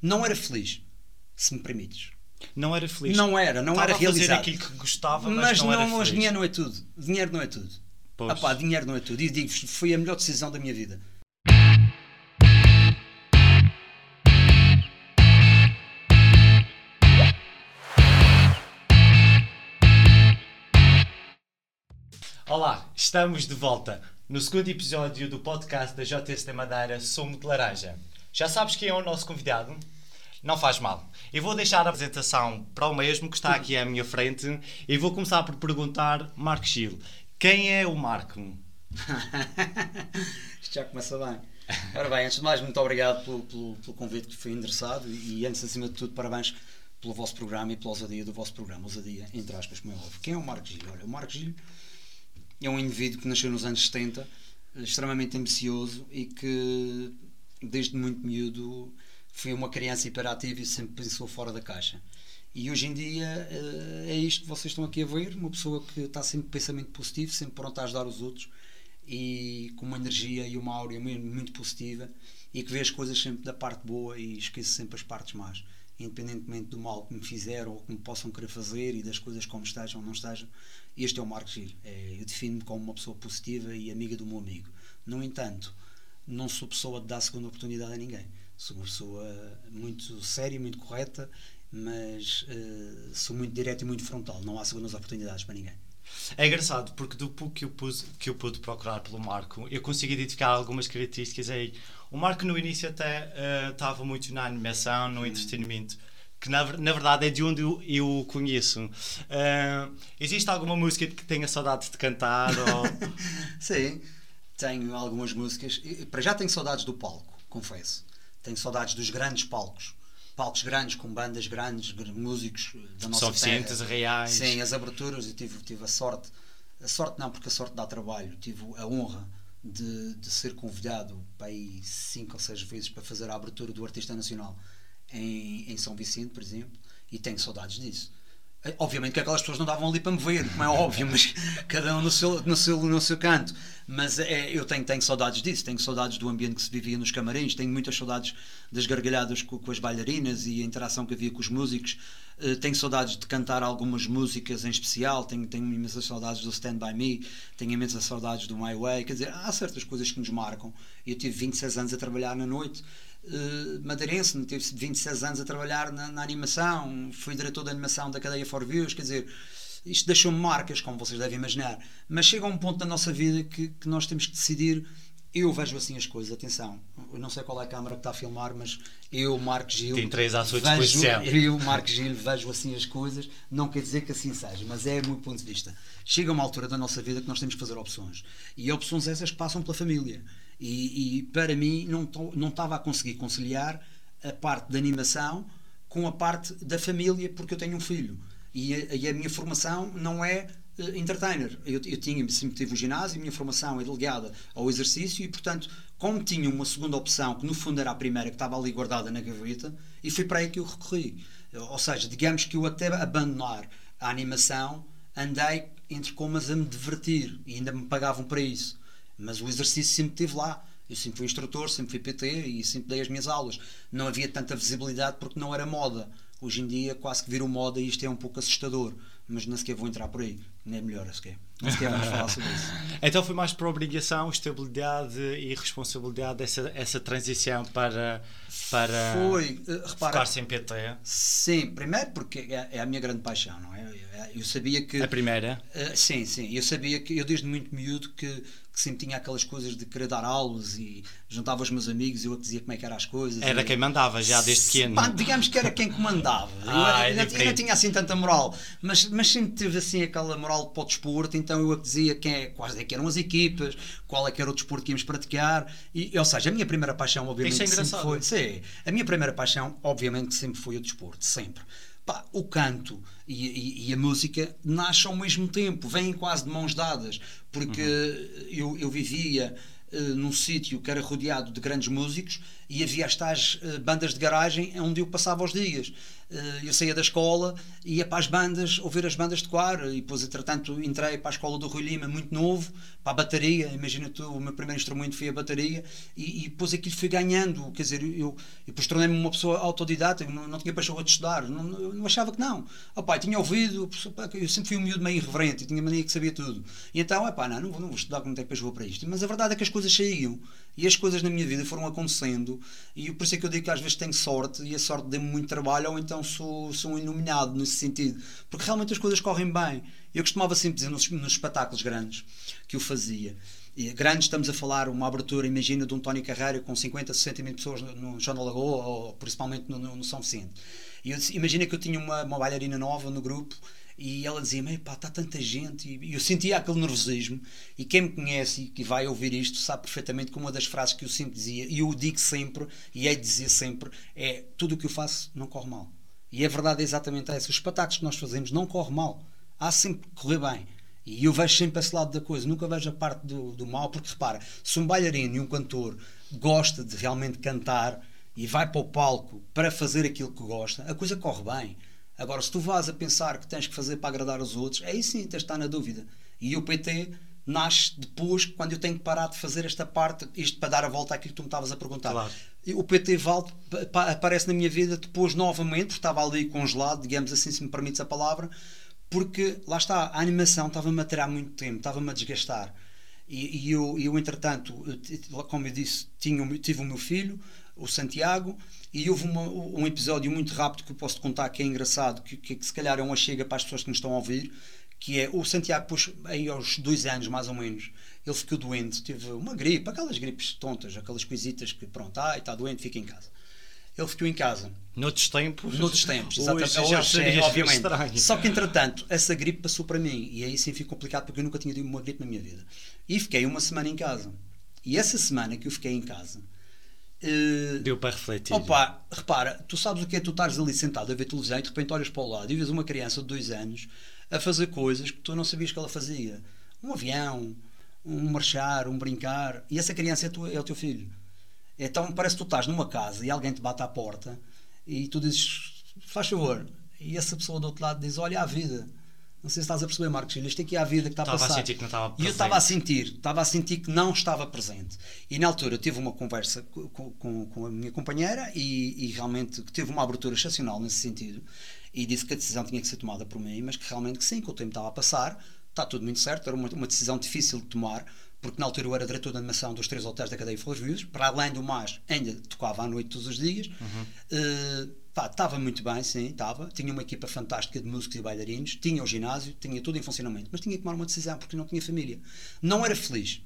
Não era feliz, se me permites. Não era feliz. Não era, não Estava era a fazer realizado. aquilo que gostava, mas, Mas não, não, era feliz. dinheiro não é tudo. Dinheiro não é tudo. Pois. Ah pá, dinheiro não é tudo. E digo foi a melhor decisão da minha vida. Olá, estamos de volta no segundo episódio do podcast da JST Madeira Sumo de Laranja. Já sabes quem é o nosso convidado? Não faz mal. Eu vou deixar a apresentação para o mesmo que está aqui à minha frente e vou começar por perguntar, Marco Gil, quem é o Marco? Isto já começa bem. Ora bem, antes de mais, muito obrigado pelo, pelo, pelo convite que foi endereçado e, antes, acima de tudo, parabéns pelo vosso programa e pela ousadia do vosso programa. Ousadia, entre aspas, como é óbvio. Quem é o Marco Gil? Olha, o Marco Gil é um indivíduo que nasceu nos anos 70, extremamente ambicioso e que, desde muito miúdo, foi uma criança hiperativa e sempre pensou fora da caixa. E hoje em dia é isto que vocês estão aqui a ver: uma pessoa que está sempre pensamento positivo, sempre pronta a ajudar os outros e com uma energia e uma áurea muito, positiva e que vê as coisas sempre da parte boa e esquece sempre as partes más, independentemente do mal que me fizeram ou que me possam querer fazer e das coisas como estejam ou não estejam. Este é o Marcos Gil. É, eu defino-me como uma pessoa positiva e amiga do meu amigo. No entanto, não sou pessoa de dar segunda oportunidade a ninguém. Sou uma pessoa muito séria, muito correta, mas uh, sou muito direto e muito frontal. Não há segundas oportunidades para ninguém. É engraçado porque do pouco que eu, pus, que eu pude procurar pelo Marco, eu consegui identificar algumas características aí. O Marco no início até estava uh, muito na animação, no entretenimento, que na, na verdade é de onde eu, eu o conheço. Uh, existe alguma música que tenha saudades de cantar? Ou... Sim, tenho algumas músicas. Para já tenho saudades do palco, confesso. Tenho saudades dos grandes palcos palcos grandes, com bandas grandes, músicos da nossa Suficientes, terra. reais. Sim, as aberturas, eu tive, tive a sorte, a sorte não, porque a sorte dá trabalho, tive a honra de, de ser convidado para aí cinco ou seis vezes para fazer a abertura do Artista Nacional em, em São Vicente, por exemplo, e tenho saudades disso. Obviamente que aquelas pessoas não estavam ali para me ver, como é óbvio, mas cada um no seu, no seu, no seu canto. Mas é, eu tenho, tenho saudades disso, tenho saudades do ambiente que se vivia nos camarins, tenho muitas saudades das gargalhadas com, com as bailarinas e a interação que havia com os músicos. Uh, tenho saudades de cantar algumas músicas em especial, tenho, tenho imensas saudades do Stand By Me, tenho imensas saudades do My Way. Quer dizer, há certas coisas que nos marcam. Eu tive 26 anos a trabalhar na noite. Uh, madeirense, tive 26 anos a trabalhar na, na, animação, fui diretor de animação da cadeia For Views, quer dizer, isto deixou-me marcas, como vocês devem imaginar. Mas chega a um ponto da nossa vida que, que nós temos que decidir. Eu vejo assim as coisas, atenção, eu não sei qual é a câmara que está a filmar, mas eu, Marcos Gil. Tem três à sua vejo, disposição. Eu, Marcos Gil, vejo assim as coisas, não quer dizer que assim seja, mas é o meu ponto de vista. Chega uma altura da nossa vida que nós temos que fazer opções. E opções essas que passam pela família. E, e, para mim não não estava a conseguir conciliar a parte da animação com a parte da família porque eu tenho um filho. E a, e a minha formação não é uh, entertainer. Eu, eu tinha sempre tive o ginásio a minha formação é delegada ao exercício e portanto como tinha uma segunda opção que no fundo era a primeira que estava ali guardada na gaveta e foi para aí que eu recorri. Ou seja digamos que eu até abandonar a animação andei entre comas a me divertir e ainda me pagavam para isso mas o exercício sempre esteve lá. Eu sempre fui instrutor, sempre fui PT e sempre dei as minhas aulas. Não havia tanta visibilidade porque não era moda. Hoje em dia quase que virou moda e isto é um pouco assustador. Mas não sequer vou entrar por aí. Nem é melhor, sequer. Nem sequer vamos falar sobre isso. Então foi mais por obrigação, estabilidade e responsabilidade essa, essa transição para, para foi, uh, repara, focar-se em PT? Sim, primeiro porque é, é, a minha grande paixão, não é? Eu sabia que... A primeira? Uh, sim, sim. Eu sabia que, eu desde muito miúdo que, que sempre tinha aquelas coisas de querer dar aulas e juntava os meus amigos e eu dizia como é que eram as coisas. Era e, quem mandava já desde pequeno. Pá, digamos que era quem comandava. ah, eu, é eu, não tinha assim tanta moral, mas, mas sempre tive assim aquela moral para o desporto, então eu dizia quem é, quais é que eram as equipas, qual é que era o desporto que íamos praticar, e, ou seja, a minha primeira paixão obviamente é sempre foi, sim, a minha primeira paixão obviamente sempre foi o desporto, sempre. Pá, o canto e, e, e, a música nascem ao mesmo tempo, vêm quase de mãos dadas, porque uhum. eu, eu vivia uh, num sítio que era rodeado de grandes músicos e havia as tais uh, bandas de garagem onde eu passava os dias. Uh, eu saía da escola ia para as bandas, ouvir as bandas de coar, e depois, entretanto, entrei para a escola do Rui Lima, muito novo, para a bateria. Imagina tu, o meu primeiro instrumento foi a bateria, e, e depois aquilo foi ganhando. Quer dizer, eu, eu depois tornei-me uma pessoa autodidata, não, não tinha paixão de estudar, não, não achava que não. Oh, pai, tinha ouvido, eu sempre fui um miúdo meio irreverente, tinha mania que sabia tudo. E então, é pá, não, não vou, não vou estudar, como tenho paixão para isto. Mas a verdade é que as coisas saíam. E as coisas na minha vida foram acontecendo, e por isso é que eu digo que às vezes tenho sorte, e a sorte deu-me muito trabalho, ou então sou, sou um iluminado nesse sentido, porque realmente as coisas correm bem. Eu costumava sempre dizer nos, nos espetáculos grandes que eu fazia, e grandes, estamos a falar uma abertura, imagina, de um Tony Carreira com 50, 60 mil pessoas no, João da Lagoa, ou principalmente no, no, no São Vicente. E imagina que eu tinha uma, uma bailarina nova no grupo e ela dizia-me, pá, está tanta gente. E eu sentia aquele nervosismo. E quem me conhece e que vai ouvir isto sabe perfeitamente que uma das frases que eu sempre dizia, e eu digo sempre, e hei de dizer sempre, é: tudo o que eu faço não corre mal. E a verdade é exatamente essa. Os espetáculos que nós fazemos não corre mal. Há sempre que correr bem. E eu vejo sempre esse lado da coisa, nunca vejo a parte do, do mal, porque repara, se um bailarino e um cantor gosta de realmente cantar e vai para o palco para fazer aquilo que gosta, a coisa corre bem. Agora, se tu vás a pensar que tens que fazer para agradar os outros, aí sim tens de estar na dúvida. E o PT nasce depois, quando eu tenho que parar de fazer esta parte, isto para dar a volta àquilo que tu me estavas a perguntar. Claro. O PT Valde aparece na minha vida depois novamente, estava ali congelado, digamos assim, se me permites a palavra, porque lá está, a animação estava-me a tirar muito tempo, estava-me a desgastar. E, e eu, eu, entretanto, como eu disse, tinha, tive o meu filho, o Santiago, e houve uma, um episódio muito rápido que eu posso contar que é engraçado, que, que, que, se calhar é uma chega para as pessoas que nos estão a ouvir, que é o Santiago, depois, aí aos dois anos mais ou menos, ele ficou doente, teve uma gripe, aquelas gripes tontas, aquelas coisitas que pronto, ah, está doente, fica em casa. Ele ficou em casa. Noutros tempos. Noutros tempos, exatamente. Hoje, hoje é, obviamente. Estranho. Só que entretanto, essa gripe passou para mim e aí sim ficou complicado porque eu nunca tinha tido uma gripe na minha vida. E fiquei uma semana em casa. E essa semana que eu fiquei em casa, Uh, Deu para refletir. Opa, repara, tu sabes o que é tu estares ali sentado a ver televisão e de repente olhas para o lado e vês uma criança de dois anos a fazer coisas que tu não sabias que ela fazia. Um avião, um marchar, um brincar. E essa criança é, tu, é o teu filho. Então parece que tu estás numa casa e alguém te bate à porta e tu dizes, faz favor. E essa pessoa do outro lado diz, olha a vida. Não sei se estás a perceber, Marcos. Isto aqui é a vida que está a passar. Estava a sentir que não estava presente. E eu estava a sentir, estava a sentir que não estava presente. E na altura eu tive uma conversa com, com, com a minha companheira e, e, realmente teve uma abertura excepcional nesse sentido. E disse que a decisão tinha que ser tomada por mim, mas que realmente que sim, que o tempo estava a passar, está tudo muito certo, era uma, uma decisão difícil de tomar, porque na altura eu era diretor de animação dos três hotéis da cadeia Flores para além do mais, ainda tocava à noite todos os dias. Uhum. Uh, estava muito bem, sim, estava. Tinha uma equipa fantástica de músicos e bailarinos, tinha o ginásio, tinha tudo em funcionamento, mas tinha que tomar uma decisão porque não tinha família. Não era feliz,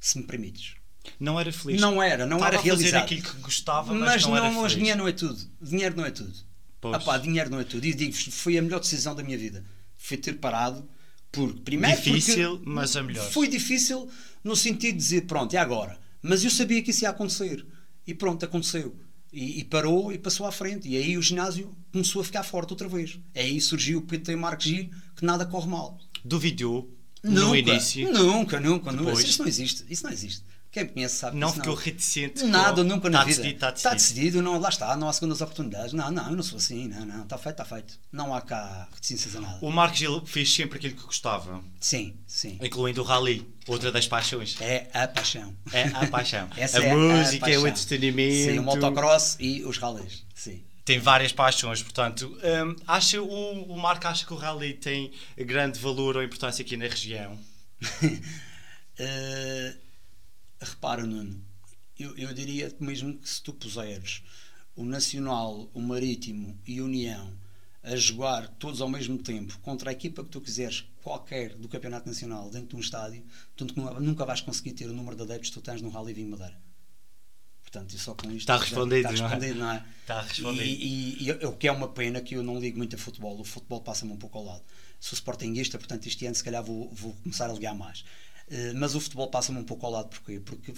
se me permites. Não era feliz. Não era, não Estava era realizado. a fazer aquilo que gostava, mas, mas não, não era feliz. dinheiro não é tudo. Dinheiro não é tudo. Pois. dinheiro não é tudo. E digo foi a melhor decisão da minha vida. Foi ter parado, porque primeiro. Difícil, mas a melhor. Foi difícil no sentido de dizer, pronto, é agora. Mas eu sabia que isso ia acontecer. E pronto, aconteceu. E, e, parou e passou à frente. E aí o ginásio começou a ficar forte outra vez. Aí surgiu o PT Marcos Gil, que nada corre mal. Duvidou nunca, no início? Nunca, nunca, nunca. Isso não existe. Isso não existe. Quem me conhece sabe Não ficou não. reticente? Nada, nunca na está vida. Decidido, está decidido. Está decidido, não, lá está, não há segundas oportunidades. Não, não, eu não sou assim, não, não, está feito, está feito. Não há cá reticências a nada. O Marcos Gil fez sempre aquilo que gostava. Sim, sim. Incluindo o rally, outra das paixões. É a paixão. É a paixão. Essa a é música, a paixão. o entretenimento. Sim, o motocross e os rallies, sim. Tem várias paixões, portanto, hum, acha, o, o Marco acha que o rally tem grande valor ou importância aqui na região? uh, repara, Nuno, eu, eu diria mesmo que se tu puseres o Nacional, o Marítimo e a União a jogar todos ao mesmo tempo contra a equipa que tu quiseres, qualquer do Campeonato Nacional, dentro de um estádio, tu nunca vais conseguir ter o número de adeptos que tu tens no Rally Vinho Madeira. Portanto, só com isto está respondido, está respondido, não é? Está respondido. E, e, e, o que é uma pena que eu não ligo muito a futebol, o futebol passa-me um pouco ao lado. Sou sportinguista, portanto, este ano se calhar vou, vou começar a ligar mais. Uh, mas o futebol passa-me um pouco ao lado, porquê? Porque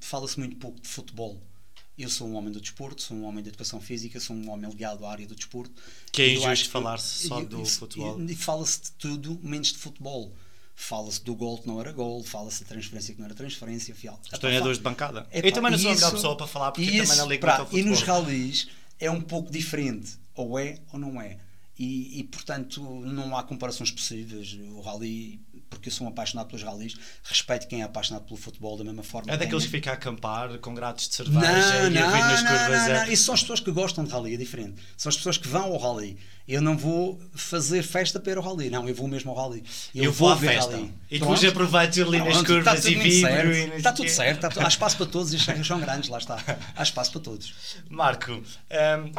fala-se muito pouco de futebol. Eu sou um homem do desporto, sou um homem de educação física, sou um homem ligado à área do desporto. Que é injusto falar-se só do futebol. E, fala-se de tudo menos de futebol fala-se do gol que não era gol, fala-se da transferência que não era transferência. Fial. Os treinadores de bancada. Epá, eu também não sou a melhor isso- pessoa para falar porque isso, também não ligo pá, muito ao E nos futebol. ralis é um pouco diferente, ou é ou não é. E, e, portanto não há comparações possíveis. O rally, porque eu sou um apaixonado pelos ralis, respeito quem é apaixonado pelo futebol da mesma forma. É que daqueles que ficam a acampar com gratos de cerveja não, e a não, vir nas não, curvas. não, a- não. Isso são as pessoas que gostam de rally, é diferente. São as pessoas que vão ao rally. Eu não vou fazer festa para ir ao rally. Não, eu vou mesmo ao rally. Eu, vou à ver festa. rally. E depois aproveito ali nas curvas tudo e vibro. e Está tudo certo. Está tudo- Há espaço para todos e terrenos são grandes, lá está. Há espaço para todos. Marco, hum,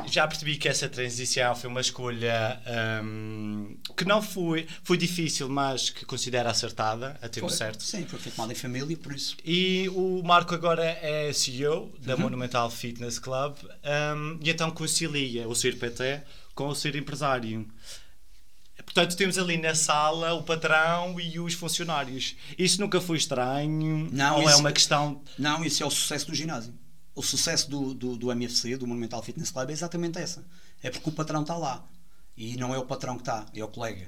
já percebi que essa transição foi uma escolha hum, que não foi, foi difícil, mas que considero acertada, a tempo Foi. certo. Sim, foi feito mal em família, por isso. E o Marco agora é CEO da Uhum. Monumental Fitness Club hum, e então concilia o ser PT com o ser empresário. Portanto, temos ali na sala o patrão e os funcionários. Isso nunca foi estranho? Não, ou é isso- uma questão. Não, isso é o sucesso do ginásio. O sucesso do, do, do MFC, do Monumental Fitness Club, é exatamente essa. É porque o patrão está lá. E não é o patrão que está, é o colega.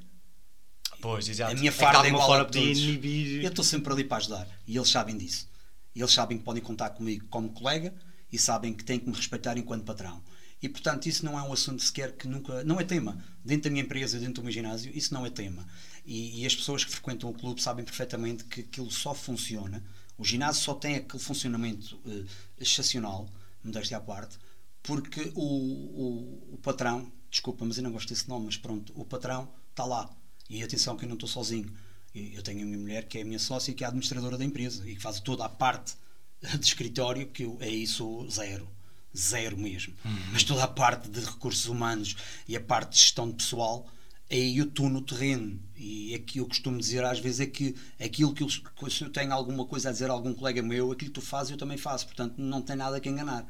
Pois, exato. A minha É farda é igual a todos. inibir. Eu estou sempre ali para ajudar. E eles sabem disso. Eles sabem que podem contar comigo como colega e sabem que têm que me respeitar enquanto patrão. E portanto, isso não é um assunto sequer que nunca. Não é tema. Dentro da minha empresa, dentro do meu ginásio, isso não é tema. E, e as pessoas que frequentam o clube sabem perfeitamente que aquilo só funciona. O ginásio só tem aquele funcionamento eh, excepcional, modéstia à parte, porque o, o, o patrão, desculpa, mas eu não gosto desse nome, mas pronto, o patrão está lá. E atenção que eu não estou sozinho. Eu tenho a minha mulher que é a minha sócia e que é a administradora da empresa e que faz toda a parte de escritório que eu aí sou zero. Zero mesmo. Mas toda a parte de recursos humanos e a parte de gestão de pessoal, aí eu estou no terreno. E é que eu costumo dizer às vezes é que aquilo que eu, se eu tenho alguma coisa a dizer a algum colega meu, aquilo que tu fazes eu também faço. Portanto, não tem nada que enganar.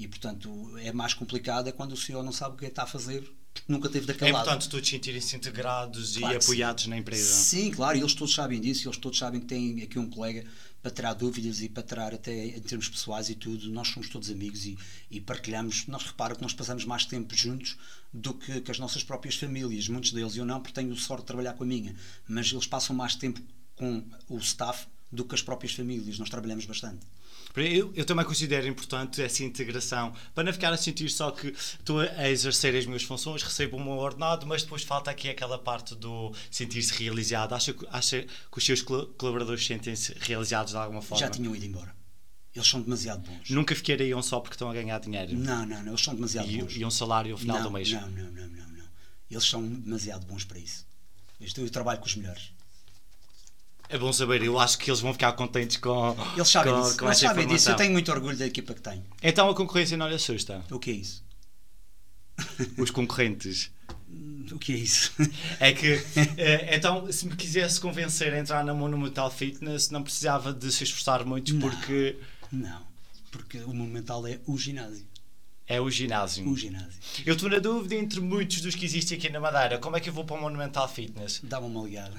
E portanto, é mais complicado é quando o senhor não sabe o que é que está a fazer, porque nunca teve É daquele lado. importante todos sentirem-se integrados Claro e apoiados na empresa. Sim, claro, e eles todos sabem disso, eles todos sabem que têm aqui um colega para tirar dúvidas e para tirar até em termos pessoais e tudo. Nós somos todos amigos e, e partilhamos. Nós repara que nós passamos mais tempo juntos do que, que as nossas próprias famílias. Muitos deles, eu não, porque tenho sorte de trabalhar com a minha, mas eles passam mais tempo com o staff do que as próprias famílias. Nós trabalhamos bastante. Eu, eu também considero importante essa integração para não ficar a sentir só que estou a exercer as minhas funções, recebo meu ordenado, mas depois falta aqui aquela parte do sentir-se realizado. Acha, que- acha que os seus col- colaboradores sentem-se realizados de alguma forma? Já tinham ido embora. Eles são demasiado bons. Nunca fiquariam só porque estão a ganhar dinheiro Não, não, não, eles são demasiado e, bons. e um salário ao final não, do mês. Não, não, não, não, não. Eles são demasiado bons para isso. Eu trabalho com os melhores. É bom saber, eu acho que eles vão ficar contentes com, Eles sabem com, disso. com Eles sabem disso. Eu tenho muito orgulho da equipa que tenho. Então a concorrência não lhe assusta? O que é isso? Os concorrentes. O que é isso? É que, eh, então, se me quisesse convencer a entrar na Monumental Fitness, não precisava de se esforçar muito Não. porque Não, porque o Monumental é o ginásio. É o ginásio. O ginásio. Eu estou na dúvida entre muitos dos que existem aqui na Madeira. Como é que eu vou para o Monumental Fitness? Dá-me uma ligada.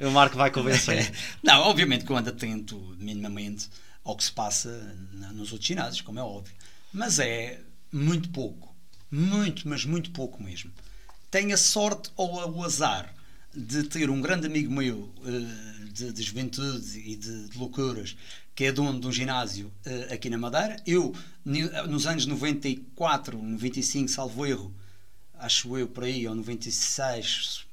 É, o Marco vai convencer. Não, obviamente que eu ando atento minimamente ao que se passa nos outros ginásios, como é óbvio. Mas é muito pouco. Muito, mas muito pouco mesmo. Tenho a sorte ou o azar de ter um grande amigo meu eh, de, de juventude e de, de loucuras que é dono de um ginásio eh, aqui na Madeira. Eu, ni- nos anos 94, 95, salvo erro, acho eu por aí, ou 96,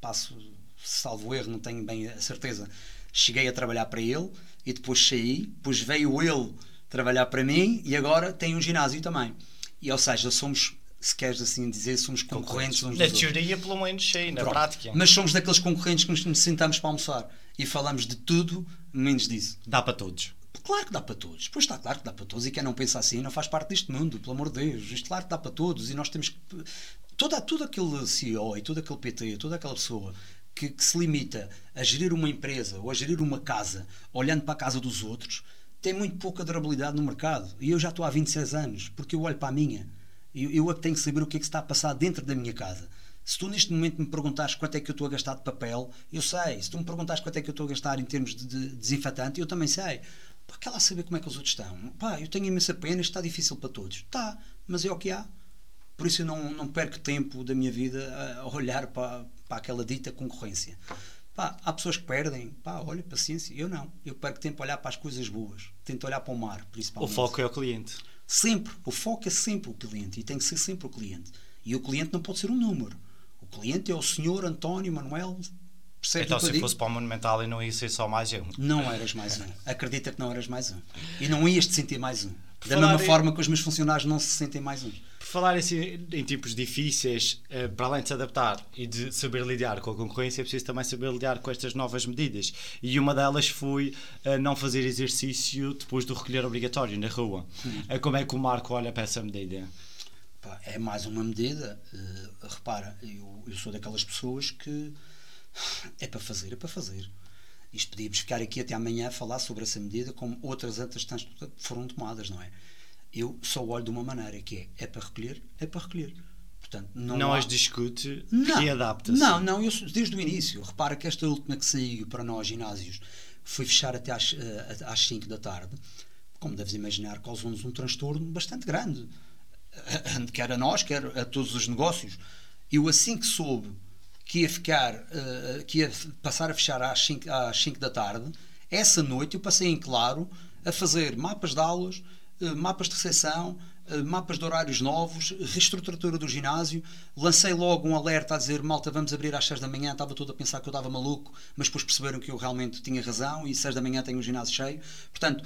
passo salvo erro, não tenho bem a certeza. Cheguei a trabalhar para ele e depois saí, depois veio ele trabalhar para mim e agora tem um ginásio também. E ou seja, somos, se queres assim dizer, somos concorrentes uns Na dos outros. teoria, pelo menos, sim. Na Pronto. prática, Mas somos daqueles concorrentes que nos sentamos para almoçar e falamos de tudo, menos disso. dá para todos. Claro que dá para todos. Pois está claro que dá para todos. E quem não pensa assim não faz parte deste mundo, pelo amor de Deus. Isto claro que dá para todos. E nós temos que. Toda, todo aquele CEO e todo aquele PT, toda aquela pessoa que, que se limita a gerir uma empresa ou a gerir uma casa olhando para a casa dos outros tem muito pouca durabilidade no mercado. E eu já estou há 26 anos, porque eu olho para a minha. Eu, eu é que tenho que saber o que é que está a passar dentro da minha casa. Se tu neste momento me perguntares quanto é que eu estou a gastar de papel, eu sei. Se tu me perguntares quanto é que eu estou a gastar em termos de, de desinfetante, eu também sei. Pá, quer lá saber como é que os outros estão. Pá, eu tenho imensa pena, isto está difícil para todos. Está, mas é o que há. Por isso eu não, não perco tempo da minha vida a, olhar para, para aquela dita concorrência. Pá, há pessoas que perdem, pá, olha, paciência. Eu não. Eu perco tempo a olhar para as coisas boas. Tento olhar para o mar, O principalmente. foco é o cliente. Sempre. O foco é sempre o cliente e tem que ser sempre o cliente. E o cliente não pode ser um número. O cliente é o senhor António Manuel. Percebe Então, eu se digo? fosse para o Monumental, eu não ia ser só mais um. Não eras mais um. Acredita que não eras mais um. E não ias te sentir mais um. Da falar mesma em- forma que os meus funcionários não se sentem mais um. Por falar assim, em tipos difíceis, eh, para além de se adaptar e de saber lidar com a concorrência, é preciso também saber lidar com estas novas medidas. E uma delas foi eh, não fazer exercício depois do recolher obrigatório na rua. Eh, Como é que o Marco olha para essa medida? Pá, é mais uma medida. eh, repara, eu, eu sou daquelas pessoas que é para fazer, é para fazer. Isto podíamos ficar aqui até amanhã a falar sobre essa medida, como outras antes tantas foram tomadas, não é? Eu só olho de uma maneira, que é, é para recolher, é para recolher. Portanto, não, Não, há- as discute, não, readapta-se. Não, não, eu desde o início. Repara que esta última que saiu para nós, ginásios, foi fechar até às, eh, às 5 da tarde. Como deves imaginar, causou-nos um transtorno bastante grande. Quer a nós, quer a todos os negócios. Eu, assim que soube que ia ficar, eh, que ia passar a fechar às 5, às 5 da tarde, essa noite eu passei em claro a fazer mapas de aulas, eh, mapas de recepção, eh, mapas de horários novos, reestruturatura do ginásio. Lancei logo um alerta a dizer: malta, vamos abrir às 6 da manhã. Estava todo a pensar que eu estava maluco, mas depois perceberam que eu realmente tinha razão e 6 da manhã tenho o ginásio cheio. Portanto,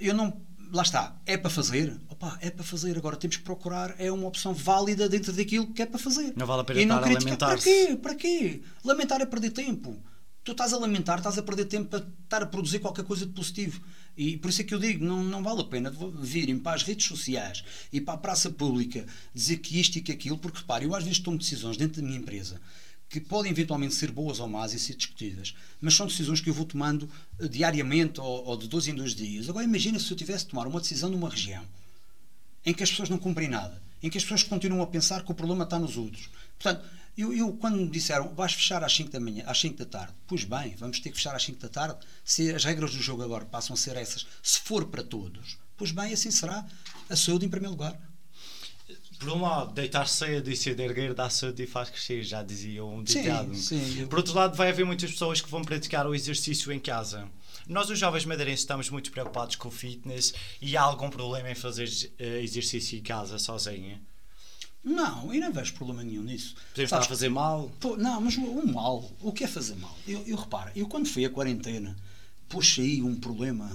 eu não. Lá está, é para fazer. Opa, é para fazer. Agora temos que procurar, é uma opção válida dentro daquilo que é para fazer. Não vale a pena E não criticar. Para quê? Para quê? Lamentar é perder tempo. Tu estás a lamentar, estás a perder tempo para estar a produzir qualquer coisa de positivo. E por isso é que eu digo, não, não vale a pena virem para as redes sociais e para a praça pública dizer que isto e que aquilo, porque repare, eu às vezes tomo decisões dentro da minha empresa que podem eventualmente ser boas ou más e ser discutidas, mas são decisões que eu vou tomando eh, diariamente ou, ou de 12 em 2 dias. Agora imagina se eu tivesse de tomar uma decisão numa região em que as pessoas não cumprem nada, em que as pessoas continuam a pensar que o problema está nos outros. Portanto, eu, eu quando me disseram vais fechar às 5 da manhã, às 5 da tarde, pois bem, vamos ter que fechar às 5 da tarde, se as regras do jogo agora passam a ser essas, se for para todos, pois bem, assim será. A saúde em primeiro lugar. Por um lado, deitar cedo e ser erguer dá saúde e faz crescer, já dizia um Sim, ditado. sim, eu- Por outro lado, vai haver muitas pessoas que vão praticar o exercício em casa. Nós, os jovens madeirenses, estamos muito preocupados com o fitness e há algum problema em fazer eh, exercício em casa sozinho? Não, eu não vejo problema nenhum nisso. Podemos estar a fazer mal? Pô, não, mas o, o mal, o que é fazer mal? Eu, eu reparo, eu quando fui à quarentena, aí um problema,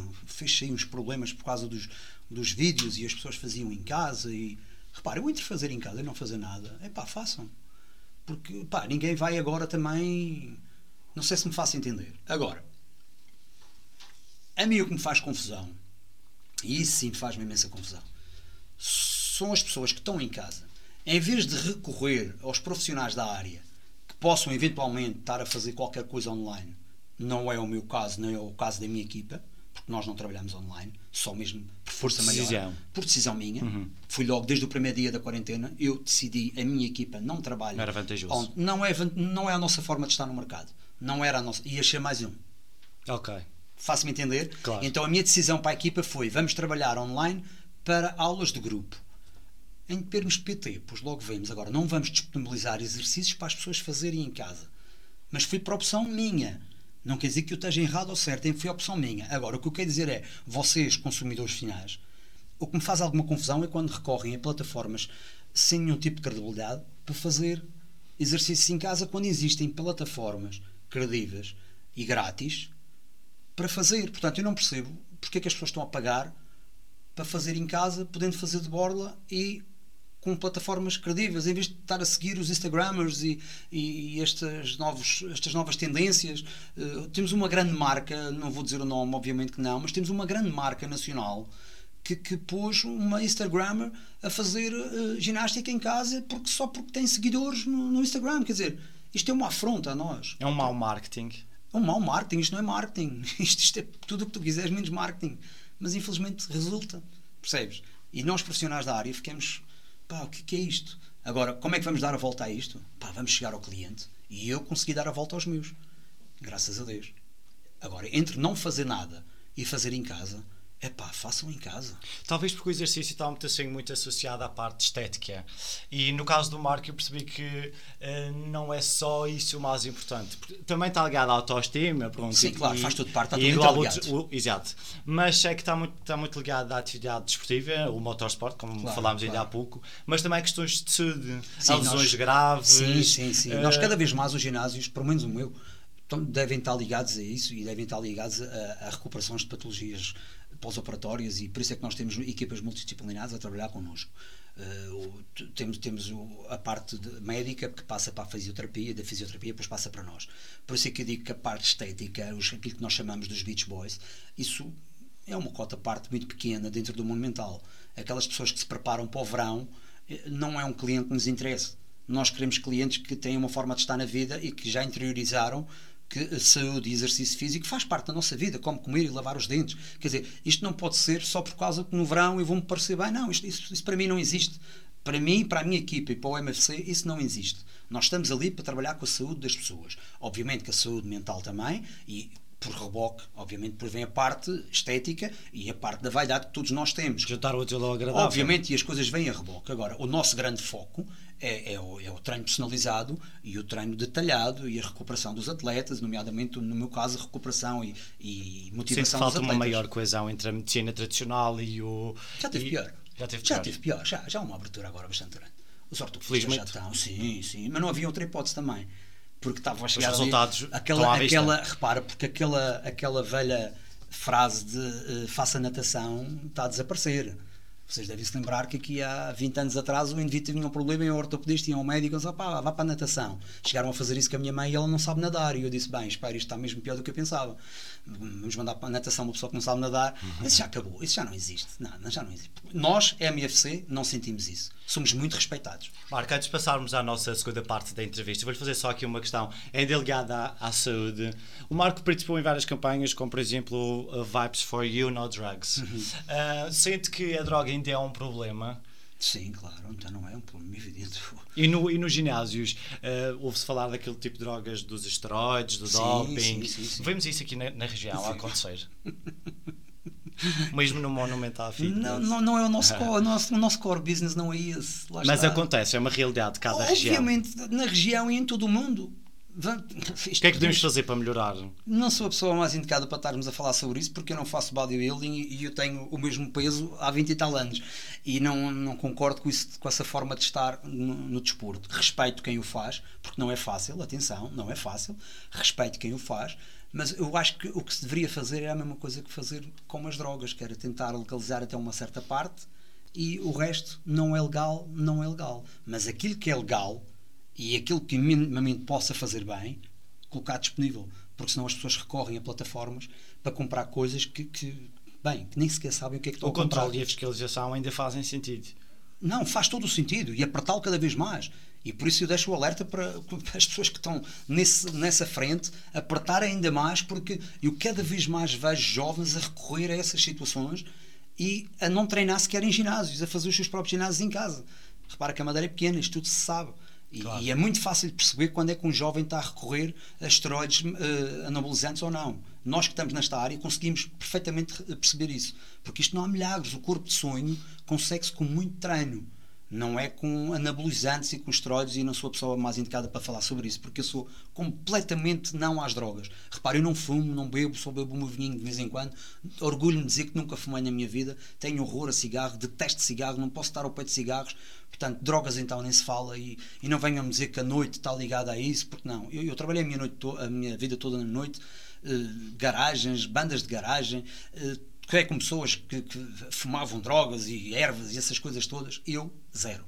aí uns problemas por causa dos, dos vídeos e as pessoas faziam em casa e repara, eu entre fazer em casa e não fazer nada, é pá, façam. Porque pá, ninguém vai agora também. Não sei se me faço entender. Agora, a mim o que me faz confusão, e isso sim me faz uma imensa confusão, são as pessoas que estão em casa, em vez de recorrer aos profissionais da área que possam eventualmente estar a fazer qualquer coisa online, não é o meu caso, nem é o caso da minha equipa, porque nós não trabalhamos online, só mesmo por força decisão. maior, por decisão minha. Uhum. Fui logo desde o primeiro dia da quarentena, eu decidi, a minha equipa não trabalha. Não era vantajoso. Não é, não é a nossa forma de estar no mercado. Não era a nossa. Ia ser mais um. Ok. Faço-me entender? Claro. Então a minha decisão para a equipa foi: vamos trabalhar online para aulas de grupo. Em termos de PT, pois logo vemos. Agora, não vamos disponibilizar exercícios para as pessoas fazerem em casa. Mas foi por opção minha. Não quer dizer que eu esteja errado ou certo, foi opção minha. Agora, o que eu quero dizer é: vocês, consumidores finais, o que me faz alguma confusão é quando recorrem a plataformas sem nenhum tipo de credibilidade para fazer exercícios em casa quando existem plataformas credíveis e grátis para fazer. Portanto, eu não percebo porque é que as pessoas estão a pagar para fazer em casa, podendo fazer de borla e com plataformas credíveis, em vez de estar a seguir os Instagrammers e, e, e estas, novos, estas novas tendências. Eh, temos uma grande marca, não vou dizer o nome, obviamente que não, mas temos uma grande marca nacional que, que pôs uma Instagrammer a fazer eh, ginástica em casa porque, só porque tem seguidores no, no Instagram. Quer dizer, isto é uma afronta a nós. É um mau marketing. É um mau marketing, isto não é marketing. Isto, isto é tudo o que tu quiseres, menos marketing. Mas infelizmente resulta, percebes? E nós, profissionais da área, ficamos, pá, o que, que é isto? Agora, como é que vamos dar a volta a isto? Pá, vamos chegar ao cliente e eu consegui dar a volta aos meus. Graças a Deus. Agora, entre não fazer nada e fazer em casa, É pá, façam em casa. Talvez porque o exercício está muito, assim, muito associado à parte estética. E no caso do Marco, eu percebi que uh, não é só isso o mais importante. Também está ligado à autoestima, pronto. Sim, claro, e, faz tudo parte, está tudo ligado. O, exato. Mas é que está muito, está muito ligado à atividade desportiva, o motorsport, como Claro, falámos ainda claro. há pouco, mas também questões de saúde, Sim, lesões nós- graves. Sim, sim, sim. eh, Nós cada vez mais os ginásios, pelo menos o meu, devem estar ligados a isso e devem estar ligados a, a recuperações de patologias pós-operatórias e por isso é que nós temos equipas multidisciplinares a trabalhar connosco. T- temos temos o- a parte médica que passa para a fisioterapia, da fisioterapia depois passa para nós. Por isso é que eu digo que a parte estética, os, aquilo que nós chamamos dos beach boys, isso é uma cota parte muito pequena dentro do mundo mental. Aquelas pessoas que se preparam para o verão eh, não é um cliente que nos interessa. Nós queremos clientes que têm uma forma de estar na vida e que já interiorizaram que a saúde e exercício físico faz parte da nossa vida, como comer e lavar os dentes. Quer dizer, isto não pode ser só por causa que no verão eu vou-me parecer bem. Não, isto, isso, isso para mim não existe. Para mim, para a minha equipa e para o MFC, isso não existe. Nós estamos ali para trabalhar com a saúde das pessoas. Obviamente que a saúde mental também, e por reboque, obviamente, por vem a parte estética e a parte da vaidade que todos nós temos. Juntar o útil ao agradável. Obviamente, e as coisas vêm a reboque. Agora, o nosso grande foco é, é o, é o treino personalizado e o treino detalhado e a recuperação dos atletas, nomeadamente, no meu caso, a recuperação e, e motivação falta dos uma maior coesão entre a medicina tradicional e o. Já teve e- pior. Já teve Já pior. teve pior. Já, já há uma abertura agora bastante grande. Os ortopedistas já estão. Sim, sim. Mas não havia outra hipótese também. Porque estava a chegar ali resultados estão aquela, aquela repara, porque aquela, aquela velha frase de eh, faça natação está a desaparecer. Vocês devem se lembrar que aqui há 20 anos atrás o indivíduo tinha um problema e o ortopedista ia ao médico e disse, "Opá, vá para a natação. Chegaram a fazer isso com a minha mãe e ela não sabe nadar. E eu disse, bem, espera, isto está mesmo pior do que eu pensava. Vamos mandar para a natação uma pessoa que não sabe nadar. Uhum. Isso já acabou, isso já não existe. Não, já não existe. Nós, MFC, não sentimos isso. Somos muito respeitados. Marco, antes de passarmos à nossa segunda parte da entrevista, vou-lhe fazer só aqui uma questão. É delegada à, à saúde. O Marco participou em várias campanhas, como por exemplo Vibes for You, No Drugs. Uhum. Uh, sente que a droga ainda é um problema? Sim, claro, então não é um problema evidente. E, no, e nos ginásios, uh, ouve-se falar daquele tipo de drogas, dos esteroides, do Sim, doping. sim, sim, sim. Vemos isso aqui na, na região a acontecer. Mesmo no Monumental Fitness. Não, não, não é o nosso core, o nosso, o nosso core business não é esse. Mas está. acontece, é uma realidade de cada região. Obviamente, na região e em todo o mundo. O que é que podemos fazer para melhorar? Não sou a pessoa mais indicada para estarmos a falar sobre isso porque eu não faço bodybuilding e e eu tenho o mesmo peso há 20 e tal anos e não, não concordo com, isso, com essa forma de estar no, no desporto. Respeito quem o faz, porque não é fácil, atenção, não é fácil. Respeito quem o faz, mas eu acho que o que se deveria fazer é a mesma coisa que fazer com as drogas, que era tentar legalizar até uma certa parte e o resto não é legal, não é legal. Mas aquilo que é legal e aquilo que minimamente possa fazer bem, colocar disponível, porque senão as pessoas recorrem a plataformas para comprar coisas que, que, bem, que nem sequer sabem o que é que estão O a comprar. controle e a fiscalização ainda fazem sentido. Não, faz todo o sentido e apertá-lo cada vez mais. E por isso eu deixo o alerta para, para as pessoas que estão nesse, nessa frente apertar ainda mais, porque eu cada vez mais vejo jovens a recorrer a essas situações e a não treinar sequer em ginásios, a fazer os seus próprios ginásios em casa. Repara que a madeira é pequena, isto tudo se sabe. E, Claro. e é muito fácil de perceber quando é que um jovem está a recorrer a esteroides eh, anabolizantes ou não. Nós que estamos nesta área conseguimos perfeitamente perceber isso. Porque isto não há milagres. O corpo de sonho consegue-se com muito treino. Não é com anabolizantes e com esteroides e não sou a pessoa mais indicada para falar sobre isso, porque eu sou completamente não às drogas. Repare, eu não fumo, não bebo, só bebo um vinho de vez em quando. Orgulho-me de dizer que nunca fumei na minha vida. Tenho horror a cigarro, detesto cigarro, não posso estar ao pé de cigarros. Portanto, drogas então nem se fala e, e não venham-me dizer que a noite está ligada a isso, porque não. Eu, eu trabalhei a minha, noite a minha vida toda na noite, eh, garagens, bandas de garagem, eh, com pessoas que, que fumavam drogas e ervas e essas coisas todas. Eu, zero.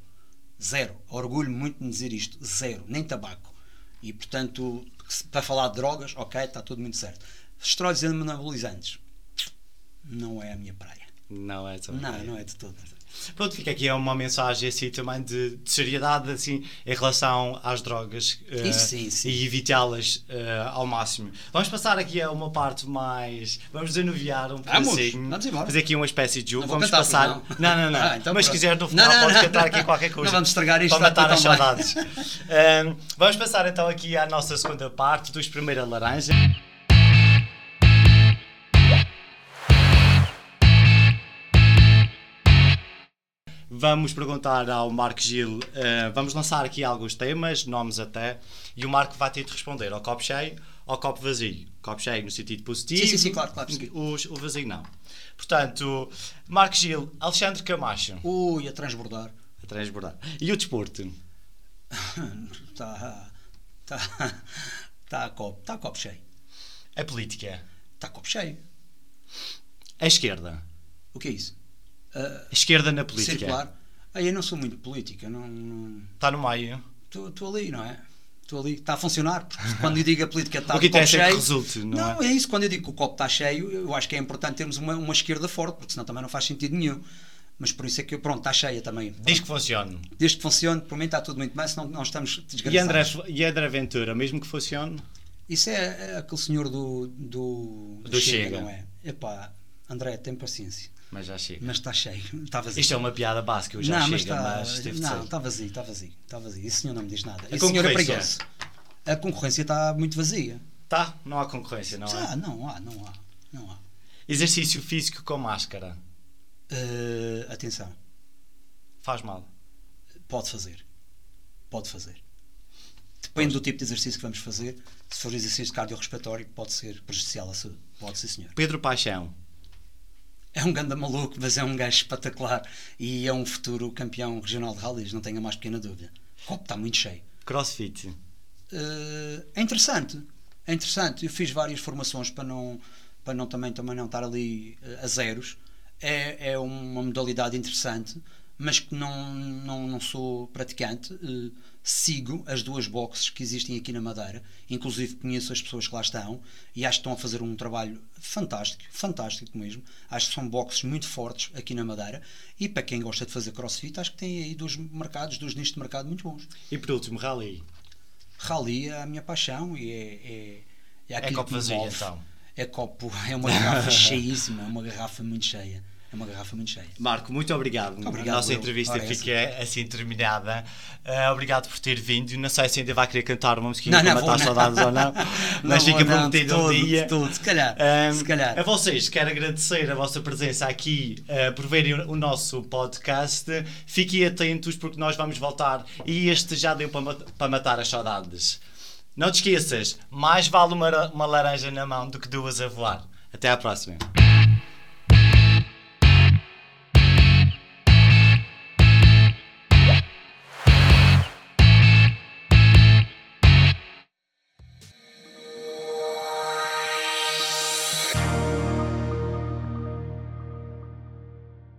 Zero. Orgulho muito de dizer isto. Zero. Nem tabaco. E, portanto, para falar de drogas, ok, está tudo muito certo. Esteroides anabolizantes, não é a minha praia. Não é também. Não, não é de todo. Pronto, fica aqui uma mensagem assim também de, de seriedade assim, em relação às drogas eh, Isso e evitá-las eh, ao máximo. Vamos passar aqui a uma parte mais. Vamos desanuviar um Vamos, pedacinho. vamos embora. Fazer aqui uma espécie de jogo. Vamos cantar, passar. Não, não. não, não. Ah, então Mas se quiser no final, não, pode não. cantar aqui qualquer coisa. Não vamos estragar isto, Para matar as saudades. Ahm, vamos passar então aqui à nossa segunda parte dos Primeira Laranja. Vamos perguntar ao Marco Gil, uh, vamos lançar aqui alguns temas, nomes até, e o Marco vai ter de responder ao copo cheio ou copo vazio. Copo cheio no sentido positivo. Sim, sim, sim claro, claro. O, o vazio não. Portanto, Marco Gil, Alexandre Camacho. Ui, a transbordar. A transbordar. E o desporto? Está. Está. Está a copo, está a copo cheio. A política? Está a copo cheio. A esquerda? O que é isso? Uh, a esquerda na política? Circular. Aí eu não sou muito política, não. não... Está no meio? Estou ali, não é? Estou ali, está a funcionar. Porque quando eu digo a política está o que copo é cheio. Que resulte, não, não é? é isso. Quando eu digo que o copo está cheio, eu acho que é importante termos uma, uma esquerda forte, porque senão também não faz sentido nenhum. Mas por isso é que, pronto, está cheia também. Diz que funcione. Desde que funcione, por mim está tudo muito bem, senão nós estamos desgraçados. E André, e André Ventura, mesmo que funcione? Isso é, é aquele senhor do, do, do, do Chega, Chega, não é? Epá, André, tem paciência. Mas já chega. Mas está cheio, está vazio. Isto é uma piada básica, eu já não, chega, mas, está, mas Não, está vazio, está vazio, está vazio. Esse senhor não me diz nada. A Esse senhor é perigoso. A concorrência está muito vazia. Tá, não há concorrência, não é? Não há, não há, não há. Exercício físico com máscara. Uh, atenção. Faz mal. Pode fazer. Pode fazer. Depende do tipo de exercício que vamos fazer. Se for exercício cardiorrespiratório, pode ser prejudicial à saúde. Pode ser, senhor. Pedro Paixão. É um ganda maluco, mas é um gajo espetacular. E é um futuro campeão regional de rallies, não tenho a mais pequena dúvida. O copo está muito cheio. Crossfit. Uh, é interessante. É interessante. Eu fiz várias formações para não, para não também, também não estar ali uh, a zeros. É, é uma modalidade interessante, mas que não, não, não sou praticante. Uh, sigo as duas boxes que existem aqui na Madeira, inclusive conheço as pessoas que lá estão e acho que estão a fazer um trabalho fantástico, fantástico mesmo. Acho que são boxes muito fortes aqui na Madeira e para quem gosta de fazer crossfit, acho que tem aí dois mercados, dois nichos de mercado muito bons. E por último, rally? Rally é a minha paixão e é. É, é, é copo vazio então? É copo, é uma garrafa cheíssima, é uma garrafa muito cheia. É uma garrafa muito cheia. Marco, muito obrigado. obrigado a nossa eu. entrevista Ora, fica essa. assim terminada. Uh, obrigado por ter vindo. Não sei se ainda vai querer cantar uma musiquinha para matar saudades ou não, mas não fica prometido um dia. Tudo, se calhar, um, se calhar. A vocês, quero agradecer a vossa presença aqui uh, por verem o, o, nosso podcast. Fiquem atentos porque nós vamos voltar e este já deu para, para matar as saudades. Não te esqueças, mais vale uma, uma laranja na mão do que duas a voar. Até à próxima.